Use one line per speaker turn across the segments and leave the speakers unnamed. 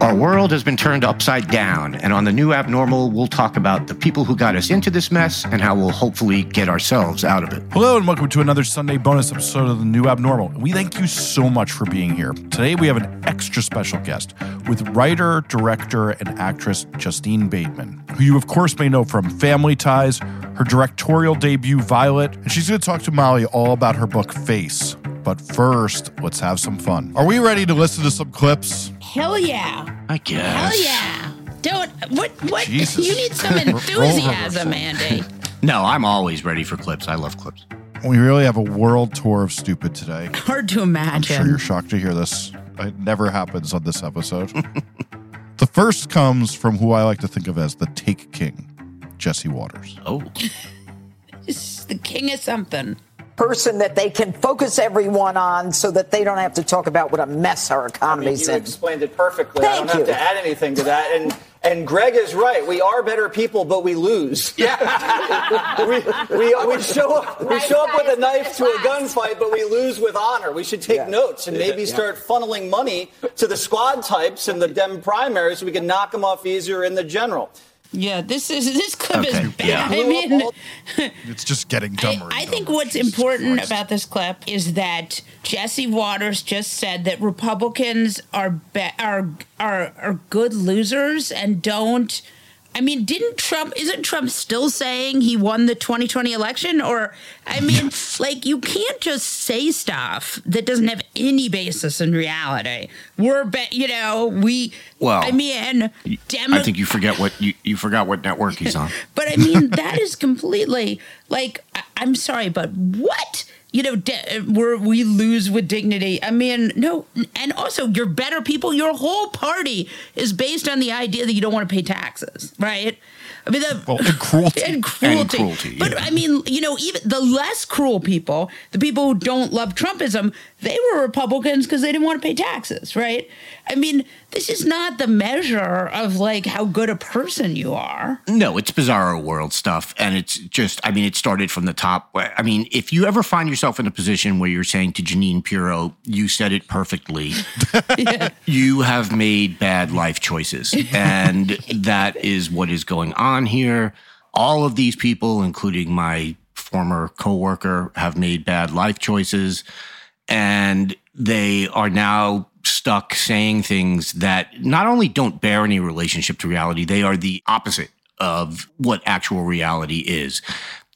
Our world has been turned upside down, and on the new abnormal, we'll talk about the people who got us into this mess and how we'll hopefully get ourselves out of it.
Hello, and welcome to another Sunday bonus episode of The New Abnormal. We thank you so much for being here. Today, we have an extra special guest with writer, director, and actress Justine Bateman, who you, of course, may know from Family Ties, her directorial debut, Violet, and she's going to talk to Molly all about her book, Face. But first, let's have some fun. Are we ready to listen to some clips?
Hell yeah.
I guess.
Hell yeah. Don't what what
Jesus.
you need some enthusiasm,
reversal.
Andy.
No, I'm always ready for clips. I love clips.
We really have a world tour of stupid today.
Hard to imagine.
I'm sure you're shocked to hear this. It never happens on this episode. the first comes from who I like to think of as the Take King, Jesse Watters.
Oh,
the king of something.
Person that they can focus everyone on so that they don't have to talk about what a mess our
I mean, you
in.
explained it perfectly.
Thank I
don't have to add anything to that. And and Greg is right. We are better people, but we lose. Yeah. we, we, we show up we show up with a knife to a gunfight, but we lose with honor. We should take
Yeah.
notes and maybe start funneling money to the squad types in the Dem primaries so we can knock them off easier in the general.
Yeah, this is this clip
Okay,
is bad.
yeah.
I mean,
It's just getting
I,
dumber. and
I think what's
Jesus
important
Christ.
about this clip is that Jesse Watters just said that Republicans are be- are are are good losers and don't. I mean, didn't Trump? Isn't Trump still saying he won the 2020 election? Or, I mean, like you can't just say stuff that doesn't have any basis in reality. We're, be- you know, we.
Well,
I mean, Demo-
I think you forget what you, you forgot what network he's on.
but I mean, that is completely like I- I'm sorry, but what? You know, de- where we lose with dignity. I mean, no, and also you're better people. Your whole party is based on the idea that you don't want to pay taxes, right? I mean, the,
Well, and cruelty.
and cruelty.
And cruelty,
But
yeah.
I mean, you know, even the less cruel people, the people who don't love Trumpism, they were Republicans because they didn't want to pay taxes, right? I mean, this is not the measure of like how good a person you are.
No, it's bizarro world stuff. And it's just, I mean, it started from the top. I mean, if you ever find yourself in a position where you're saying to Jeanine Pirro, you said it perfectly, you have made bad life choices. And that is what is going on here. All of these people, including my former coworker, have made bad life choices. And they are now stuck saying things that not only don't bear any relationship to reality, they are the opposite of what actual reality is.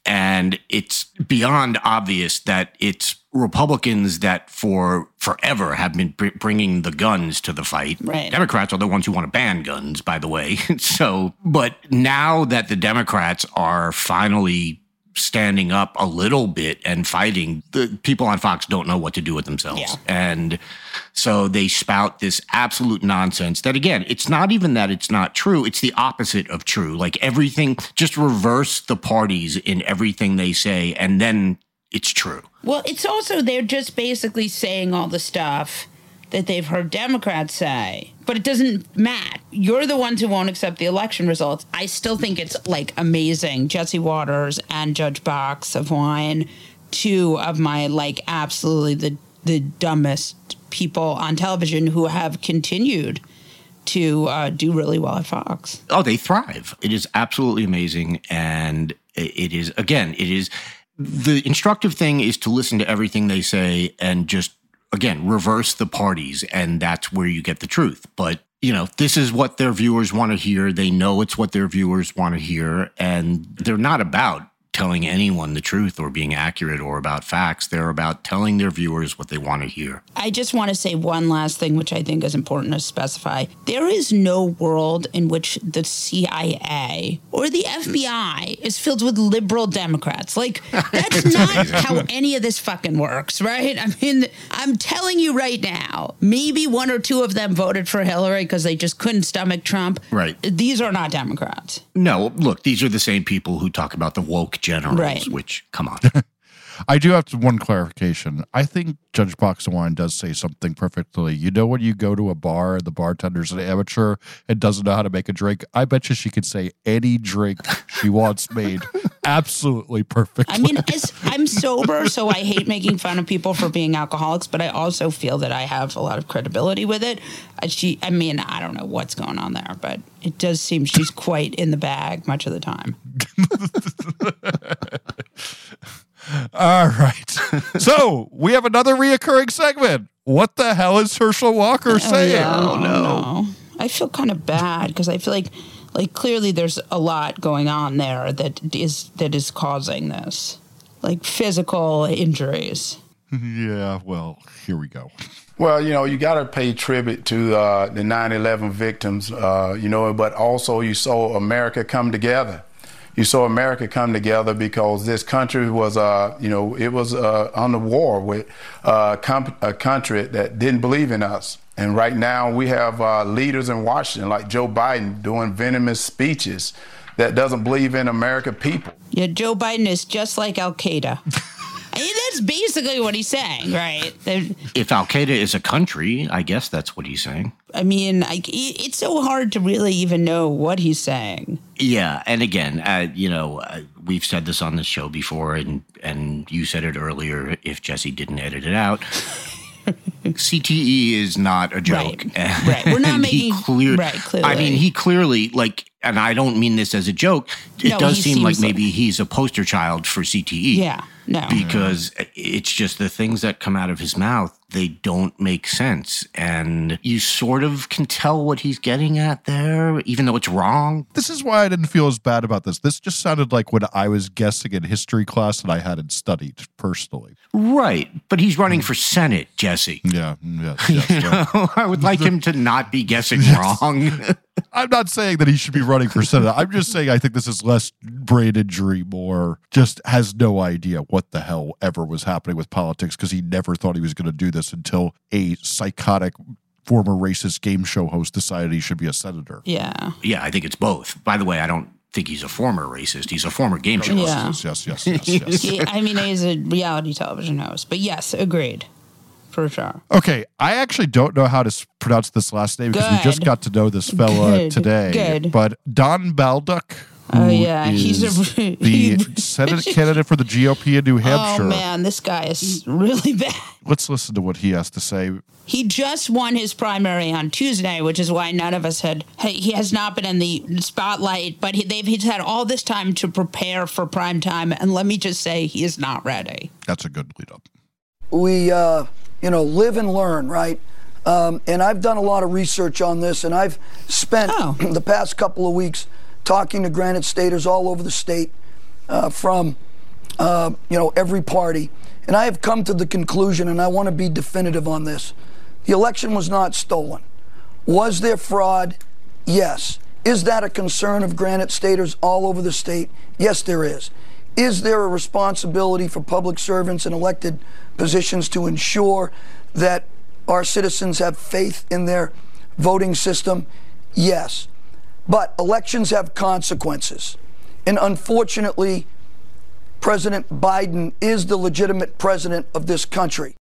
And it's beyond obvious that it's Republicans that for forever have been br- bringing the guns to the fight.
Right.
Democrats are the ones who want to ban guns, by the way. so, but now that the Democrats are finally standing up a little bit and fighting, the people on Fox don't know what to do with themselves.
Yeah.
And so they spout this absolute nonsense that, again, it's not even that it's not true, it's the opposite of true. Like everything, just reverse the parties in everything they say, and then it's true.
Well, it's also they're just basically saying all the stuff that they've heard Democrats say, but it doesn't match. You're the ones who won't accept the election results. I still think it's like amazing. Jesse Watters and Judge Box of Wine, two of my like absolutely the the dumbest people on television who have continued to uh, do really well at Fox.
Oh, they thrive. It is absolutely amazing. And it is, again, it is the instructive thing is to listen to everything they say and just again, reverse the parties, and that's where you get the truth. But you know, this is what their viewers want to hear. They know it's what their viewers want to hear, and they're not about telling anyone the truth or being accurate or about facts. They're about telling their viewers what they want to hear.
I just want to say one last thing, which I think is important to specify. There is no world in which the CIA or the FBI is filled with liberal Democrats. Like, that's not how any of this fucking works, right? I mean, I'm telling you right now, maybe one or two of them voted for Hillary because they just couldn't stomach Trump.
Right.
These are not Democrats.
No, look, these are the same people who talk about the woke generals,
Right.
which, come on.
I do have to, one clarification. I think Judge Box of Wine does say something perfectly. You know, when you go to a bar and the bartender's an amateur and doesn't know how to make a drink, I bet you she could say any drink she wants made absolutely perfectly.
I mean, I'm sober, so I hate making fun of people for being alcoholics, but I also feel that I have a lot of credibility with it. She, I mean, I don't know what's going on there, but it does seem she's quite in the bag much of the time.
All right. so we have another reoccurring segment. What the hell is Herschel Walker saying?
Oh no. I feel kind of bad because I feel like, like clearly there's a lot going on there that is that is causing this, like physical injuries.
Yeah, well, here we go.
Well, you know, you got to pay tribute to uh, the 9 11 victims, uh, you know, but also you saw America come together. You saw America come together because this country was, uh, you know, it was uh, on the war with uh, a country that didn't believe in us. And right now we have uh, leaders in Washington like Joe Biden doing venomous speeches that doesn't believe in American people.
Yeah, Joe Biden is just like Al Qaeda. That's basically what he's saying, right?
If Al Qaeda is a country, I guess that's what he's saying.
I mean, I, it's so hard to really even know what he's saying.
Yeah, and again, uh, you know, uh, we've said this on the show before, and and you said it earlier. If Jesse didn't edit it out, CTE is not a joke.
Right, right. We're not making-
clear-
right, clearly.
I mean, he clearly like, and I don't mean this as a joke. It
No,
does seem like
seems like-
maybe he's a poster child for CTE.
Yeah, no.
because it's just the things that come out of his mouth they don't make sense and you sort of can tell what he's getting at there even though it's wrong
This is why I didn't feel as bad about this. This just sounded like what I was guessing in history class that I hadn't studied personally.
right but he's running hmm. for senate jesse
Yeah, mm, yes, yes,
you
yeah.
know, i would like him to not be guessing wrong
I'm not saying that he should be running for senate. I'm just saying I think this is less brain injury, more just has no idea what the hell ever was happening with politics because he never thought he was going to do this until a psychotic former racist game show host decided he should be a senator.
Yeah.
yeah i think it's both by the way i don't think he's a former racist he's a former game show host.
Yes, yes, yes, yes. yes.
He- I mean, he's a reality television host, but yes, agreed. For sure.
Okay, I actually don't know how to pronounce this last name because we just got to know this fella
Good,
today.
good.
But Don Bolduc,
Oh,
who
yeah, he's a-
is the Senate candidate for the GOP in New Hampshire.
Oh man, this guy is really bad.
Let's listen to what he has to say.
He just won his primary on Tuesday, which is why none of us had. He he has not been in the spotlight, but he, they've he's had all this time to prepare for prime time, and let me just say, he is not ready.
That's a good lead up.
we uh, you know live and learn right? Um, and i've done a lot of research on this and i've spent
Oh.
the past couple of weeks talking to granite staters all over the state uh, from uh, you know every party. And i have come to the conclusion and i want to be definitive on this the election was not stolen. Was there fraud? Yes. Is that a concern of granite staters all over the state? Yes there is is there a responsibility for public servants in elected positions to ensure that our citizens have faith in their voting system? Yes. But elections have consequences. And unfortunately, President Biden is the legitimate president of this country.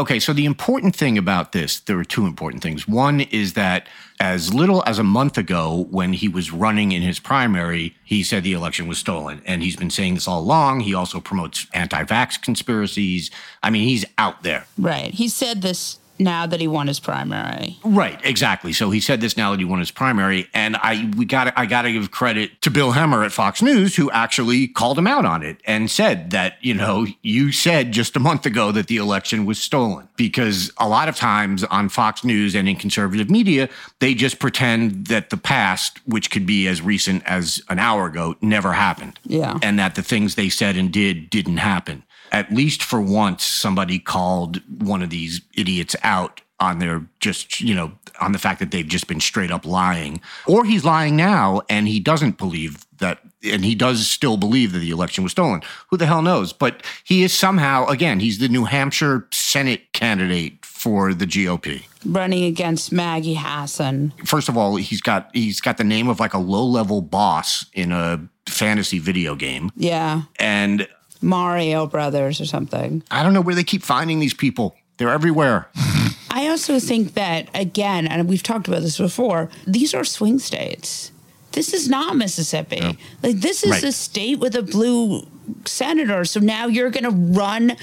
Okay, so the important thing about this, there are two important things. One is that as little as a month ago, when he was running in his primary, he said the election was stolen. And he's been saying this all along. He also promotes anti vax conspiracies. I mean, he's out there.
Right. He said this now that he won his primary.
Right, exactly. So he said this now that he won his primary, and I we got I got to give credit to Bill Hemmer at Fox News who actually called him out on it and said that you know you said just a month ago that the election was stolen because a lot of times on Fox News and in conservative media they just pretend that the past, which could be as recent as an hour ago, never happened.
Yeah,
and that the things they said and did didn't happen at least for once somebody called one of these idiots out on their just you know on the fact that they've just been straight up lying. Or he's lying now and he doesn't believe that and he does still believe that the election was stolen. Who the hell knows? But he is somehow again he's the new hampshire senate candidate for the gop
running against maggie hassan.
First of all he's got he's got the name of like a low level boss in a fantasy video game.
Yeah.
And
Mario Brothers or something.
I don't know where they keep finding these people. They're everywhere.
I also think that, again, and we've talked about this before, these are swing states. This is not Mississippi. Yeah. Like, this is right. a state with a blue senator. So now you're going to run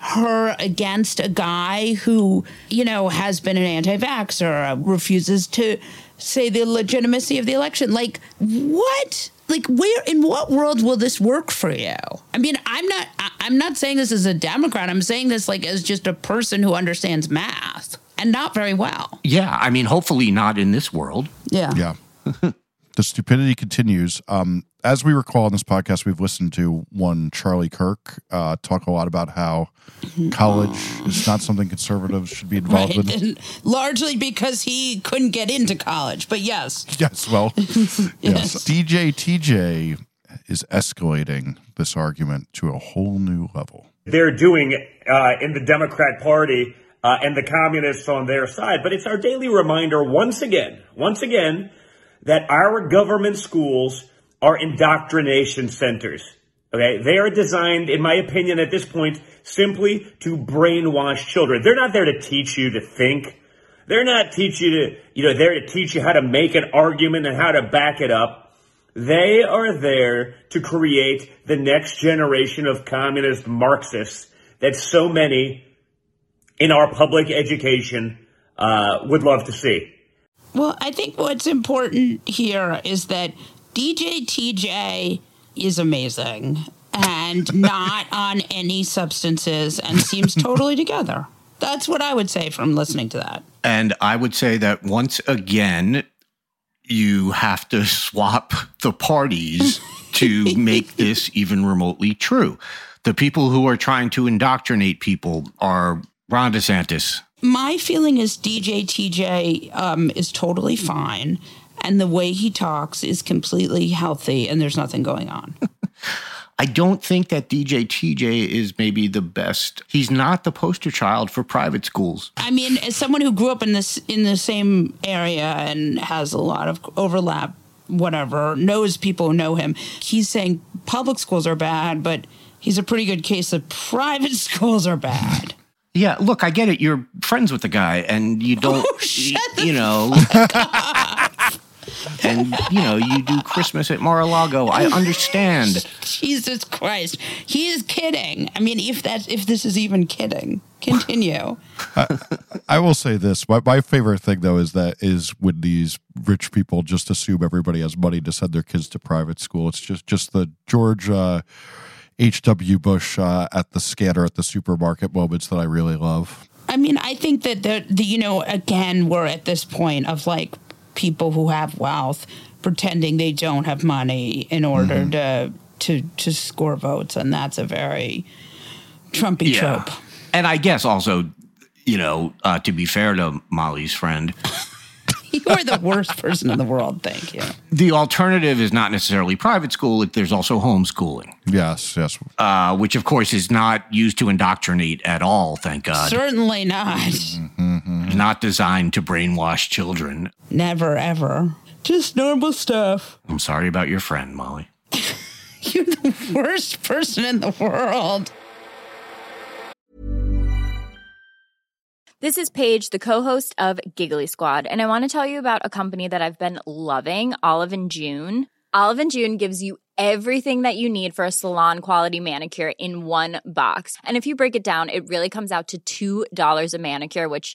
her against a guy who, you know, has been an anti vaxxer, uh, refuses to say the legitimacy of the election. Like, what? Like where in what world will this work for you? I mean i'm not i'm not saying this as a democrat. I'm saying this like as just a person who understands math and not very well.
Yeah i mean hopefully not in this world.
Yeah.
Yeah. The stupidity continues. Um as we recall in this podcast, we've listened to one Charlie Kirk uh, talk a lot about how college is not something conservatives should be involved right. in.
Largely because he couldn't get into college, but yes.
Yes, well, yes. yes. DJ TJ is escalating this argument to a whole new level.
They're doing uh, in the Democrat Party uh, and the communists on their side. But it's our daily reminder once again, once again, that our government schools – are indoctrination centers. Okay. They are designed, in my opinion, at this point, simply to brainwash children. They're not there to teach you to think. They're not teach you to, you know, there to teach you how to make an argument and how to back it up. They are there to create the next generation of communist Marxists that so many in our public education uh, would love to see.
Well, I think what's important here is that DJ TJ is amazing and not on any substances and seems totally together. That's what I would say from listening to that.
And I would say that once again, you have to swap the parties to make this even remotely true. The people who are trying to indoctrinate people are Ron DeSantis.
My feeling is DJ TJ um, is totally fine and the way he talks is completely healthy and there's nothing going on.
I don't think that DJ TJ is maybe the best. He's not the poster child for private schools.
I mean, as someone who grew up in this in the same area and has a lot of overlap, whatever, knows people who know him, he's saying public schools are bad, but he's a pretty good case of private schools are bad.
Yeah, look, I get it. You're friends with the guy, and you oh, don't, oh, you, you know. And you know you do Christmas at Mar-a-Lago. I understand.
Jesus Christ, he is kidding. I mean, if that if this is even kidding, continue.
I, I will say this: my, my favorite thing though is that is when these rich people just assume everybody has money to send their kids to private school. It's just just the George. Uh, H.W. Bush uh, at the scanner at the supermarket moments that I really love.
I mean, I think that the, the you know again we're at this point of like people who have wealth pretending they don't have money in order mm-hmm. to to to score votes, and that's a very Trumpy yeah. trope.
And I guess also, you know, uh, to be fair to Molly's friend.
you are the worst person in the world. Thank you.
The alternative is not necessarily private school. There's also homeschooling.
Yes, yes.
Uh, which, of course, is not used to indoctrinate at all. Thank God.
Certainly not. Mm-hmm.
Not designed to brainwash children.
Never, ever. Just normal stuff.
I'm sorry about your friend, Molly.
You're the worst person in the world.
This is Paige, the co-host of Giggly Squad, and I want to tell you about a company that I've been loving, Olive and June. Olive and June gives you everything that you need for a salon quality manicure in one box. And if you break it down, it really comes out to $2 a manicure, which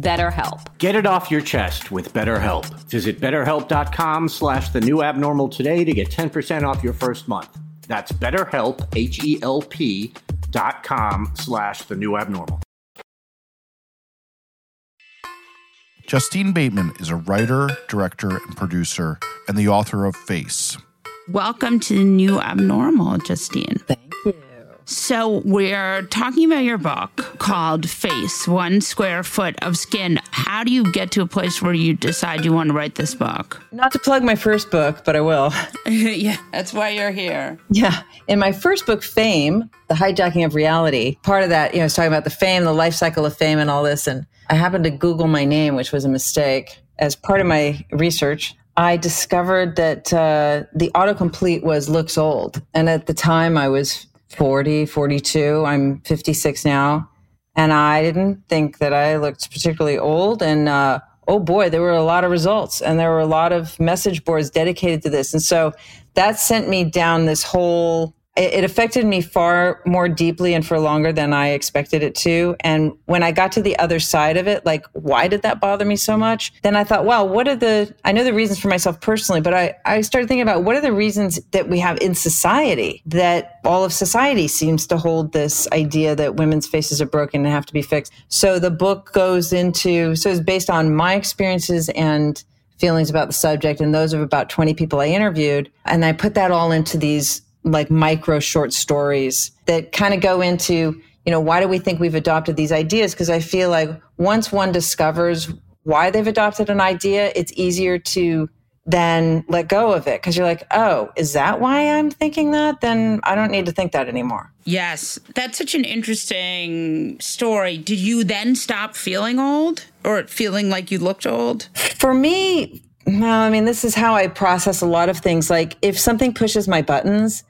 BetterHelp.
Get it off your chest with BetterHelp. Visit betterhelp.com slash the new abnormal today to get 10% off your first month. That's betterhelp, H-E-L-P dot com slash the new abnormal.
Justine Bateman is a writer, director, and producer, and the author of Face.
Welcome to the new abnormal, Justine. Thank you. So, we're talking about your book called Face One Square Foot of Skin. How do you get to a place where you decide you want to write this book?
Not to plug my first book, but I will.
yeah, that's why you're here.
Yeah. In my first book, Fame, The Hijacking of Reality, part of that, you know, I was talking about the fame, the life cycle of fame, and all this. And I happened to Google my name, which was a mistake. As part of my research, I discovered that uh, the autocomplete was looks old. And at the time, I was 40, 42. I'm 56 now. And I didn't think that I looked particularly old. And uh, oh boy, there were a lot of results and there were a lot of message boards dedicated to this. And so that sent me down this whole it affected me far more deeply and for longer than I expected it to. And when I got to the other side of it, like, why did that bother me so much? Then I thought, well, what are the, I know the reasons for myself personally, but I, I started thinking about what are the reasons that we have in society that all of society seems to hold this idea that women's faces are broken and have to be fixed. So the book goes into, so it's based on my experiences and feelings about the subject and those of about 20 people I interviewed. And I put that all into these like micro short stories that kind of go into, you know, why do we think we've adopted these ideas? Because I feel like once one discovers why they've adopted an idea, it's easier to then let go of it because you're like, oh, is that why I'm thinking that? Then I don't need to think that anymore.
Yes, that's such an interesting story. Did you then stop feeling old or feeling like you looked old?
For me, no, I mean, this is how I process a lot of things. Like, if something pushes my buttons,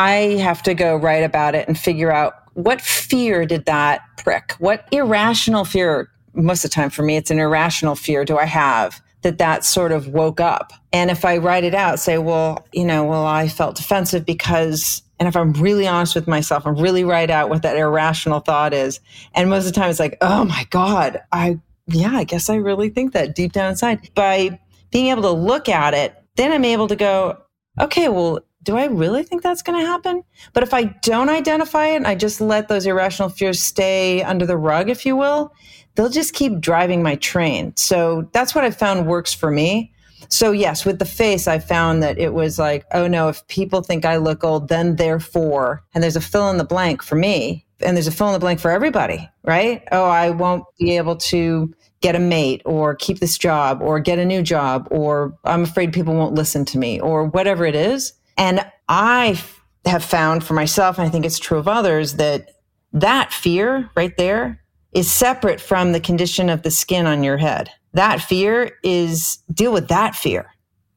I have to go write about it and figure out what fear did that prick? What irrational fear, most of the time for me, it's an irrational fear do I have that that sort of woke up? And if I write it out, say, well, you know, well, I felt defensive because, and if I'm really honest with myself and really write out what that irrational thought is, and most of the time it's like, oh my God, I, yeah, I guess I really think that deep down inside. By being able to look at it, then I'm able to go, okay, well, do I really think that's going to happen? But if I don't identify it and I just let those irrational fears stay under the rug, if you will, they'll just keep driving my train. So that's what I found works for me. So, yes, with the face, I found that it was like, oh no, if people think I look old, then therefore, and there's a fill in the blank for me, and there's a fill in the blank for everybody, right? Oh, I won't be able to get a mate or keep this job or get a new job or I'm afraid people won't listen to me or whatever it is. And I have found for myself, and I think it's true of others, that that fear right there is separate from the condition of the skin on your head. That fear is deal with that fear.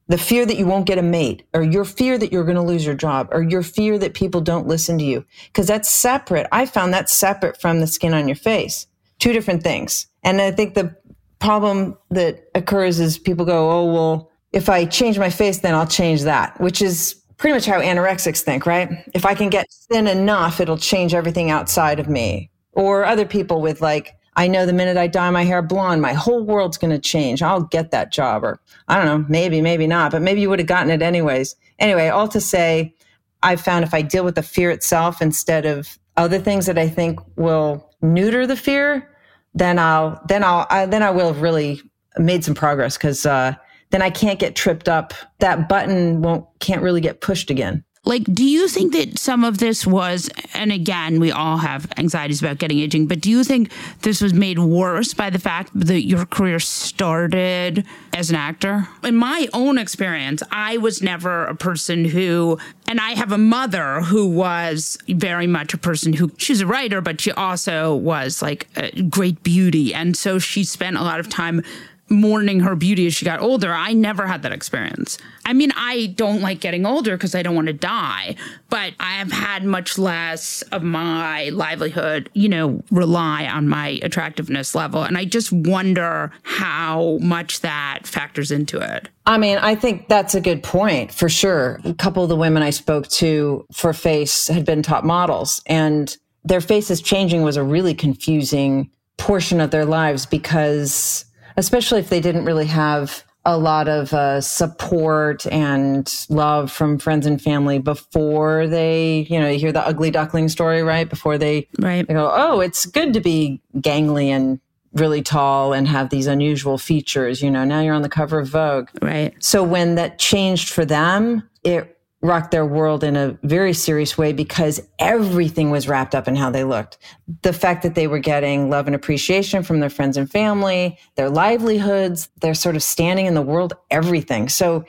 The fear that you won't get a mate, or your fear that you're going to lose your job, or your fear that people don't listen to you. Because that's separate. I found that separate from the skin on your face. Two different things. And I think the problem that occurs is people go, oh, well, if I change my face, then I'll change that, which is pretty much how anorexics think, right? If I can get thin enough, it'll change everything outside of me. Or other people with like, I know the minute I dye my hair blonde, my whole world's going to change. I'll get that job. Or I don't know, maybe, maybe not, but maybe you would have gotten it anyways. Anyway, all to say, I found if I deal with the fear itself instead of other things that I think will neuter the fear, then I'll, then I'll, I, then I will have really made some progress because uh, then I can't get tripped up. That button won't, can't really get pushed again.
Like, do you think that some of this was, and again, we all have anxieties about getting aging, but do you think this was made worse by the fact that your career started as an actor? In my own experience, I was never a person who, and I have a mother who was very much a person who, she's a writer, but she also was like a great beauty. And so she spent a lot of time mourning her beauty as she got older. I never had that experience. I mean, I don't like getting older because I don't want to die, but I have had much less of my livelihood, you know, rely on my attractiveness level. And I just wonder how much that factors into it.
I mean, I think that's a good point for sure. A couple of the women I spoke to for Face had been top models, and their faces changing was a really confusing portion of their lives because especially if they didn't really have a lot of uh, support and love from friends and family before they, you know, you hear the ugly duckling story, right? Before they,
right.
they go, oh, it's good to be gangly and really tall and have these unusual features. You know, now you're on the cover of Vogue.
Right.
So when that changed for them, it rocked their world in a very serious way because everything was wrapped up in how they looked. The fact that they were getting love and appreciation from their friends and family, their livelihoods, they're sort of standing in the world, everything. So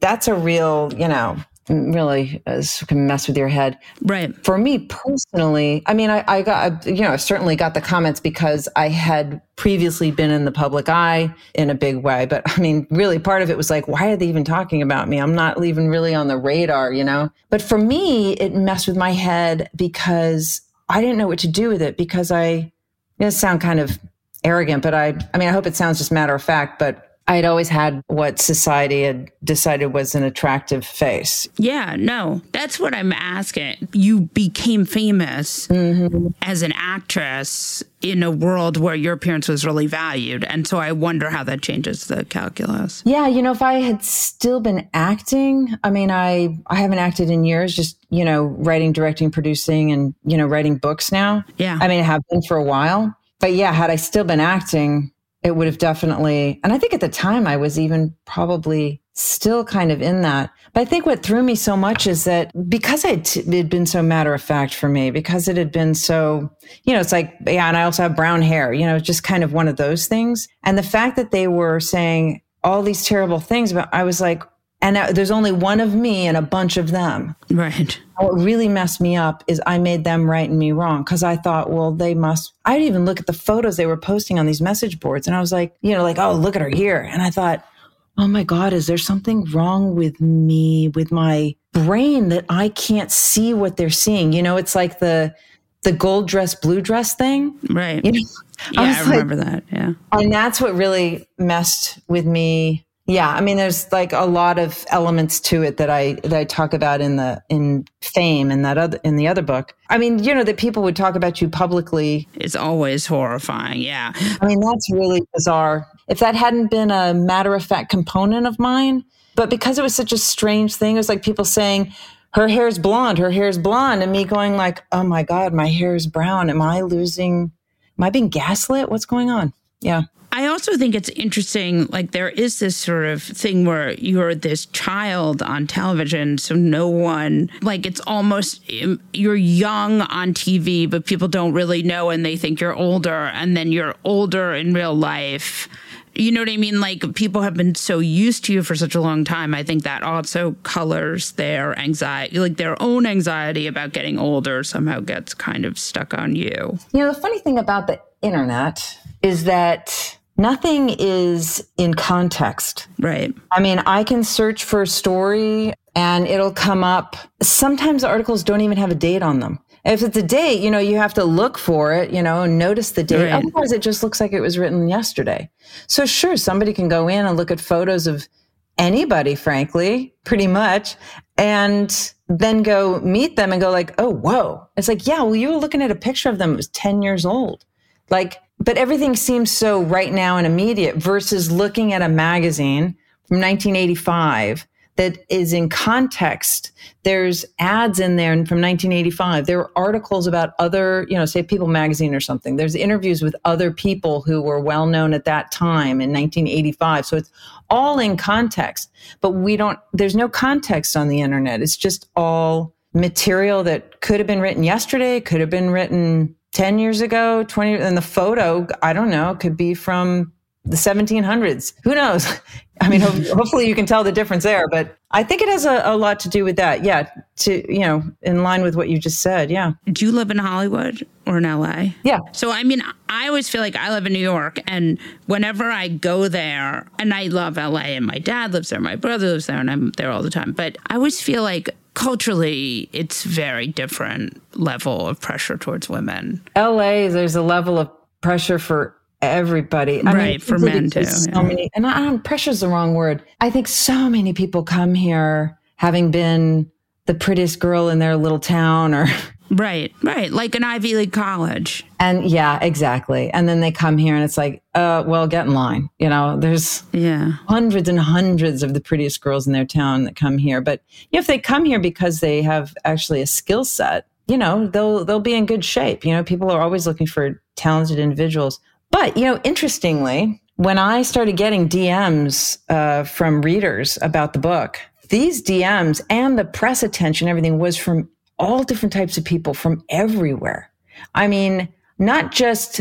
that's a real, you know, really uh, can mess with your head.
Right.
For me personally, I mean, I, I got, you know, certainly got the comments because I had previously been in the public eye in a big way. But I mean, really part of it was like, why are they even talking about me? I'm not even really on the radar, you know? But for me, it messed with my head because I didn't know what to do with it because I, it sound kind of arrogant, but I, I mean, I hope it sounds just matter of fact, but I had always had what society had decided was an attractive face.
Yeah, no, that's what I'm asking. You became famous
mm-hmm.
as an actress in a world where your appearance was really valued. And so I wonder how that changes the calculus.
Yeah, you know, if I had still been acting, I mean, I, I haven't acted in years, just, you know, writing, directing, producing, and, you know, writing books now.
Yeah.
I mean, I have been for a while. But yeah, had I still been acting, it would have definitely, and I think at the time I was even probably still kind of in that. But I think what threw me so much is that because it had been so matter of fact for me, because it had been so, you know, it's like, yeah, and I also have brown hair, you know, just kind of one of those things. And the fact that they were saying all these terrible things about, I was like, and there's only one of me and a bunch of them.
Right.
What really messed me up is I made them right and me wrong because I thought, well, they must. I'd even look at the photos they were posting on these message boards, and I was like, you know, like, oh, look at her here, and I thought, oh my god, is there something wrong with me, with my brain that I can't see what they're seeing? You know, it's like the the gold dress, blue dress thing,
right?
You know,
yeah, I, I remember like, that. Yeah,
and that's what really messed with me yeah, I mean, there's like a lot of elements to it that I that I talk about in the in Fame and that other in the other book. I mean, you know, that people would talk about you publicly.
It's always horrifying. Yeah,
I mean, that's really bizarre. If that hadn't been a matter of fact component of mine, But because it was such a strange thing, it was like people saying, her hair's blonde, her hair's blonde, and me going like, oh my God, my hair is brown. Am I losing, am I being gaslit? What's going on? Yeah.
I also think it's interesting. Like, there is this sort of thing where you're this child on television. So, no one, like, it's almost um, you're young on TV, but people don't really know and they think you're older. And then you're older in real life. You know what I mean? Like, people have been so used to you for such a long time. I think that also colors their anxiety, like, their own anxiety about getting older somehow gets kind of stuck on you.
You know, the funny thing about the internet is that nothing is in context.
Right.
I mean, I can search for a story and it'll come up. Sometimes articles don't even have a date on them. If it's a date, you know, you have to look for it, you know, and notice the date. Right. Otherwise, it just looks like it was written yesterday. So, sure, somebody can go in and look at photos of anybody, frankly, pretty much, and then go meet them and go like, oh, whoa. It's like, yeah, well, you were looking at a picture of them. It was 10 years old. Like, but everything seems so right now and immediate versus looking at a magazine from 1985 that is in context. There's ads in there from 1985. There are articles about other, you know, say People magazine or something. There's interviews with other people who were well known at that time in 1985. So it's all in context, but we don't, there's no context on the internet. It's just all material that could have been written yesterday, could have been written 10 years ago, 20, and the photo, I don't know, could be from the 1700s. Who knows? I mean, ho- hopefully you can tell the difference there, but I think it has a, a, lot to do with that. Yeah. To, you know, in line with what you just said. Yeah.
Do you live in Hollywood or in LA?
Yeah.
So, I mean, I always feel like I live in New York and whenever I go there, and I love LA and my dad lives there, my brother lives there, and I'm there all the time, but I always feel like culturally it's very different level of pressure towards women.
LA, there's a level of pressure for everybody.
I right, mean, for men too.
So yeah. many, and I, pressure's the wrong word. I think so many people come here having been the prettiest girl in their little town or
Right, right. Like an Ivy League college.
And yeah, exactly. And then they come here and it's like, uh, well, get in line. You know, there's
yeah
hundreds and hundreds of the prettiest girls in their town that come here. But you know, if they come here because they have actually a skill set, you know, they'll they'll be in good shape. You know, people are always looking for talented individuals. But, you know, interestingly, when I started getting DMs uh, from readers about the book, these DMs and the press attention, everything was from all different types of people from everywhere. I mean, not just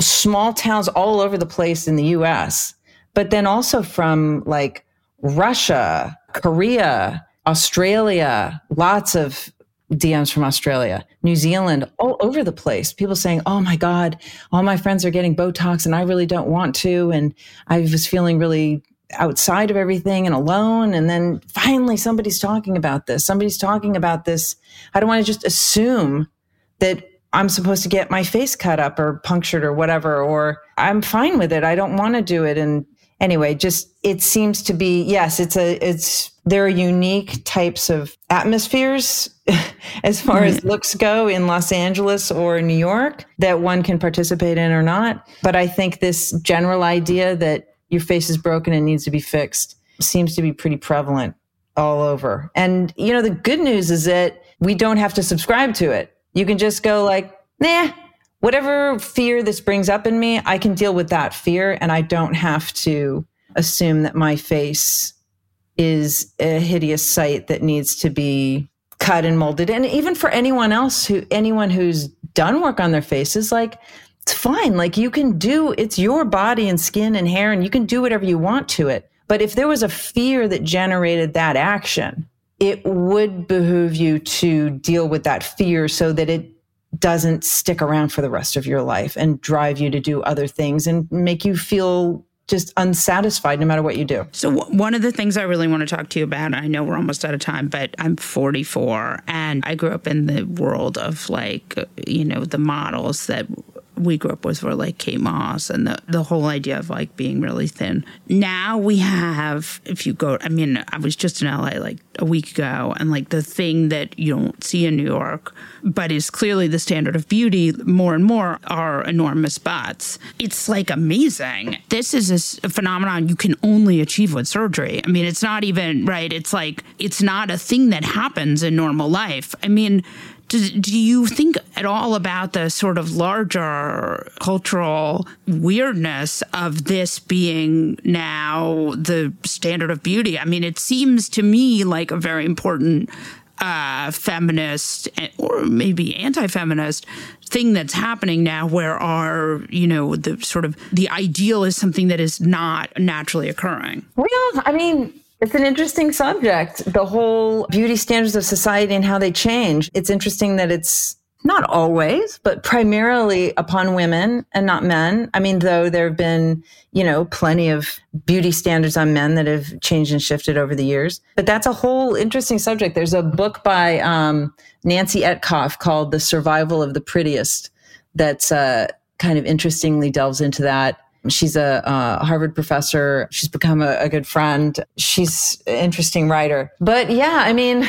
small towns all over the place in the US, but then also from like Russia, Korea, Australia, lots of DMs from Australia, New Zealand, all over the place. People saying, Oh my God, all my friends are getting Botox and I really don't want to. And I was feeling really outside of everything and alone. And then finally, somebody's talking about this. Somebody's talking about this. I don't want to just assume that I'm supposed to get my face cut up or punctured or whatever, or I'm fine with it. I don't want to do it. And anyway, just it seems to be, yes, it's a, it's, there are unique types of atmospheres as far as mm-hmm. looks go in Los Angeles or New York that one can participate in or not. But I think this general idea that your face is broken and needs to be fixed seems to be pretty prevalent all over. And, you know, the good news is that we don't have to subscribe to it. You can just go like, nah, whatever fear this brings up in me, I can deal with that fear. And I don't have to assume that my face is a hideous sight that needs to be cut and molded. And even for anyone else who, anyone who's done work on their faces, like, it's fine. Like you can do, it's your body and skin and hair, and you can do whatever you want to it. But if there was a fear that generated that action, it would behoove you to deal with that fear so that it doesn't stick around for the rest of your life and drive you to do other things and make you feel just unsatisfied no matter what you do.
So, w- one of the things I really want to talk to you about, I know we're almost out of time, but I'm 44 and I grew up in the world of like, you know, the models that we grew up with were like Kate Moss and the, the whole idea of like being really thin. Now we have, if you go, I mean, I was just in LA like a week ago, and like the thing that you don't see in New York, but is clearly the standard of beauty more and more are enormous butts. It's like amazing. This is a phenomenon you can only achieve with surgery. I mean, it's not even, right? It's like, it's not a thing that happens in normal life. I mean, do, do you think at all about the sort of larger cultural weirdness of this being now the standard of beauty? I mean, it seems to me like a very important uh, feminist eh, or maybe anti-feminist thing that's happening now where our you know the sort of the ideal is something that is not naturally occurring
Well, I mean, it's an interesting subject. The whole beauty standards of society and how they change. It's interesting that it's not always, but primarily upon women and not men. I mean, though there have been, you know, plenty of beauty standards on men that have changed and shifted over the years. But that's a whole interesting subject. There's a book by um, Nancy Etcoff called The Survival of the Prettiest that's uh, kind of interestingly delves into that. She's a uh, Harvard professor. She's become a, a good friend. She's an interesting writer. But yeah, I mean,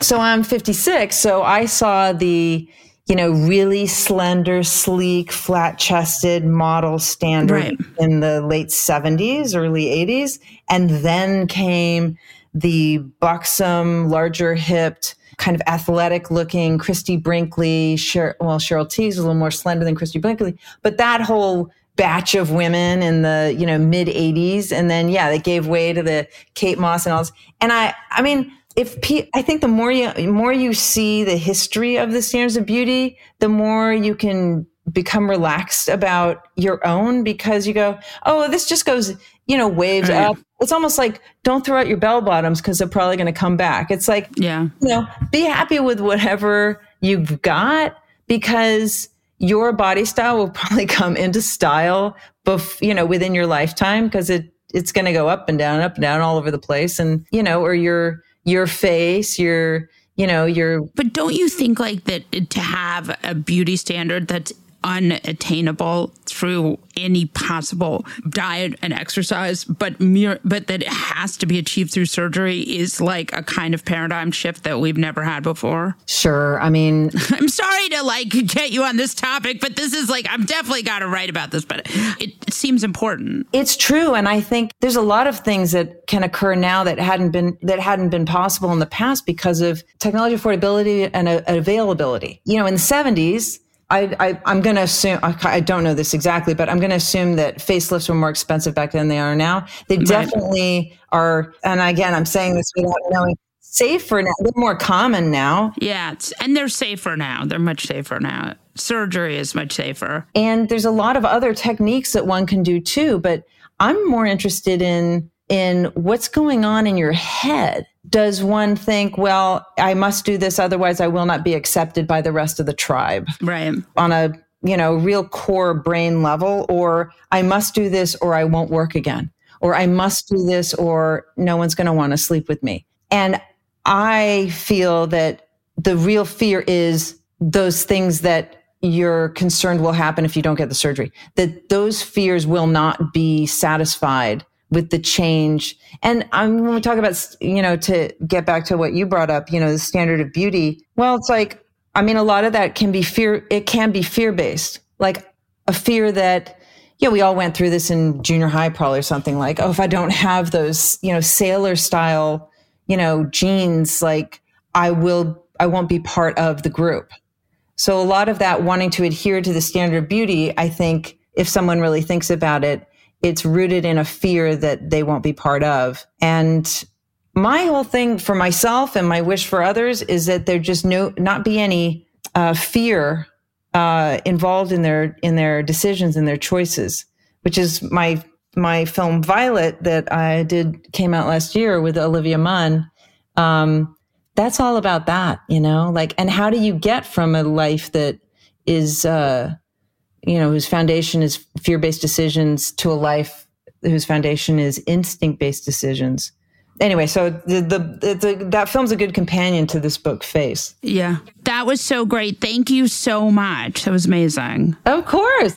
so I'm 56. So I saw the, you know, really slender, sleek, flat chested model standard
Right.
in the late 70s, early 80s. And then came the buxom, larger hipped, kind of athletic looking Christy Brinkley. Sher- well, Cheryl Tiegs was a little more slender than Christy Brinkley, but that whole batch of women in the you know mid 80s and then yeah they gave way to the kate moss and all this. And i i mean if pe- i think the more you more you see the history of the standards of beauty the more you can become relaxed about your own because you go oh this just goes you know waves
Right.
up. It's almost like don't throw out your bell bottoms because they're probably going to come back. It's like
yeah.
you know be happy with whatever you've got because your body style will probably come into style bef- you know within your lifetime because it it's going to go up and down up and down all over the place. And you know or your your face your you know your
But don't you think like that to have a beauty standard that's unattainable through any possible diet and exercise, but mere, but that it has to be achieved through surgery is like a kind of paradigm shift that we've never had before.
Sure. I mean,
I'm sorry to like get you on this topic, but this is like I'm definitely got to write about this, but it, it seems important.
It's true, and I think there's a lot of things that can occur now that hadn't been that hadn't been possible in the past because of technology affordability and uh, availability. You know, in the 70s. I, I, I'm going to assume, I, I don't know this exactly, but I'm going to assume that facelifts were more expensive back then than they are now. They
Right.
definitely are. And again, I'm saying this without knowing safer now. They're more common now.
Yeah, it's, and they're safer now. They're much safer now. Surgery is much safer.
And there's a lot of other techniques that one can do too, but I'm more interested in in what's going on in your head. Does one think, well, I must do this otherwise I will not be accepted by the rest of the tribe?
Right.
On a, you know, real core brain level or I must do this or I won't work again. Or I must do this or no one's going to want to sleep with me. And I feel that the real fear is those things that you're concerned will happen if you don't get the surgery, that those fears will not be satisfied with the change. And um, when we talk about, you know, to get back to what you brought up, you know, the standard of beauty, well, it's like, I mean, a lot of that can be fear, it can be fear based, like a fear that, yeah, we all went through this in junior high, probably or something like, oh, if I don't have those, you know, sailor style, you know, jeans, like I will, I won't be part of the group. So a lot of that wanting to adhere to the standard of beauty, I think if someone really thinks about it, it's rooted in a fear that they won't be part of. And my whole thing for myself and my wish for others is that there just no not be any uh, fear uh, involved in their in their decisions and their choices, which is my my film Violet that I did came out last year with Olivia Munn. Um, that's all about that, you know, like, and how do you get from a life that is, uh, you know, whose foundation is fear based decisions to a life whose foundation is instinct based decisions? anyway, so the, the, the that film's a good companion to this book, Face.
Yeah. That was so great. Thank you so much. That was amazing.
Of course.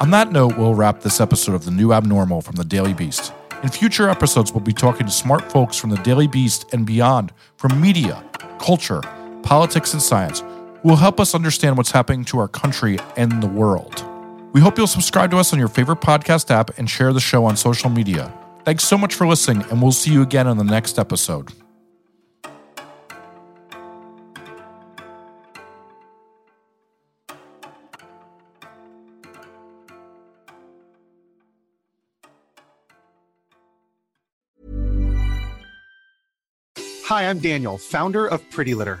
On that note, we'll wrap this episode of The New Abnormal from the Daily Beast. In future episodes, we'll be talking to smart folks from the Daily Beast and beyond from media, culture, politics, and science who will help us understand what's happening to our country and the world. We hope you'll subscribe to us on your favorite podcast app and share the show on social media. Thanks so much for listening, and we'll see you again on the next episode.
Hi, I'm Daniel, founder of Pretty Litter.